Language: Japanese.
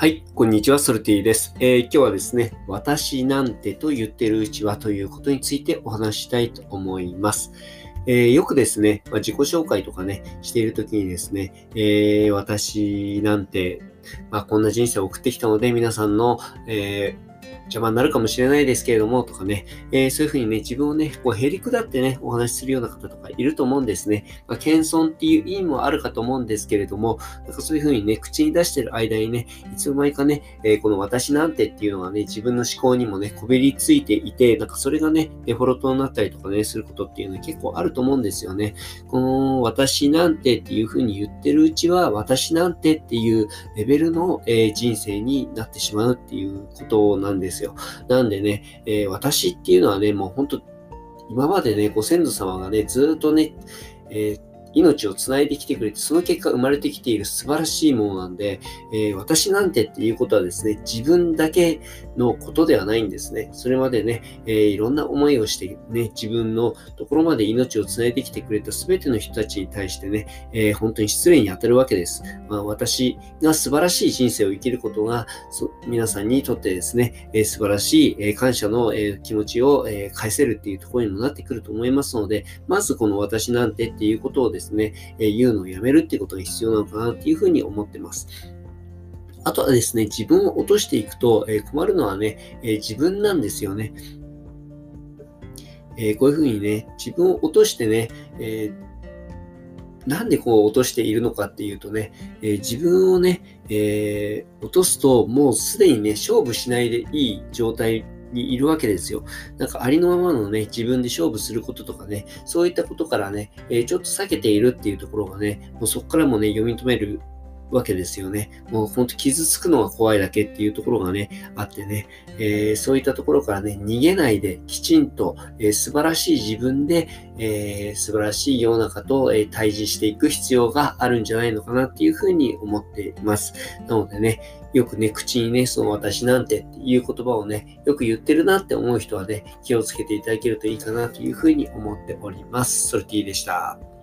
はい、こんにちは、ソルティです、えー、今日はですね、私なんてと言ってるうちはということについてお話したいと思います。えー、よくですね、まあ、自己紹介とかね、しているときにですね、えー、私なんて、まあ、こんな人生を送ってきたので、皆さんの、えー邪魔になるかもしれないですけれども、とかね、えー、そういうふうにね、自分をね、こう、へりくだってね、お話しするような方とかいると思うんですね。まあ、謙遜っていう意味もあるかと思うんですけれども、なんかそういうふうにね、口に出してる間にね、いつの間にかね、えー、この私なんてっていうのがね、自分の思考にもね、こびりついていて、なんかそれがね、デフォルトになったりとかね、することっていうのは結構あると思うんですよね。この私なんてっていうふうに言ってるうちは、私なんてっていうレベルの、えー、人生になってしまうっていうことなんですよ。なんでね、えー、私っていうのはね、もう本当今までね、ご先祖様がね、ずっとね、えー命をつないできてくれて、その結果生まれてきている素晴らしいものなんで、えー、私なんてっていうことはですね、自分だけのことではないんですね。それまでね、えー、いろんな思いをしてね、自分のところまで命をつないできてくれた全ての人たちに対してね、えー、本当に失礼に当たるわけです。まあ、私が素晴らしい人生を生きることが、皆さんにとってですね、え素晴らしい、え感謝の、え気持ちを、え返せるっていうところにもなってくると思いますので、まずこの私なんてっていうことをですね、ですねえ言うのをやめるっていうことが必要なのかなっていうふうに思ってます。あとはですね、自分を落としていくと、え困るのはね、え自分なんですよね。えこういうふうにね、自分を落としてね、えなんでこう落としているのかっていうとね、え自分をね、えー、落とすともうすでにね、勝負しないでいい状態にいるわけですよ。なんかありのままのね、自分で勝負することとかね、そういったことからね、えー、ちょっと避けているっていうところがね、もうそこからもね、読み止めるわけですよね。もうほんと傷つくのが怖いだけっていうところがね、あってね、えー、そういったところからね、逃げないできちんと、えー、素晴らしい自分で、えー、素晴らしい世の中と、え対峙していく必要があるんじゃないのかなっていうふうに思っています。なのでね、よくね、口にね、その私なんてっていう言葉をね、よく言ってるなって思う人はね、気をつけていただけるといいかなというふうに思っております。ソルティでした。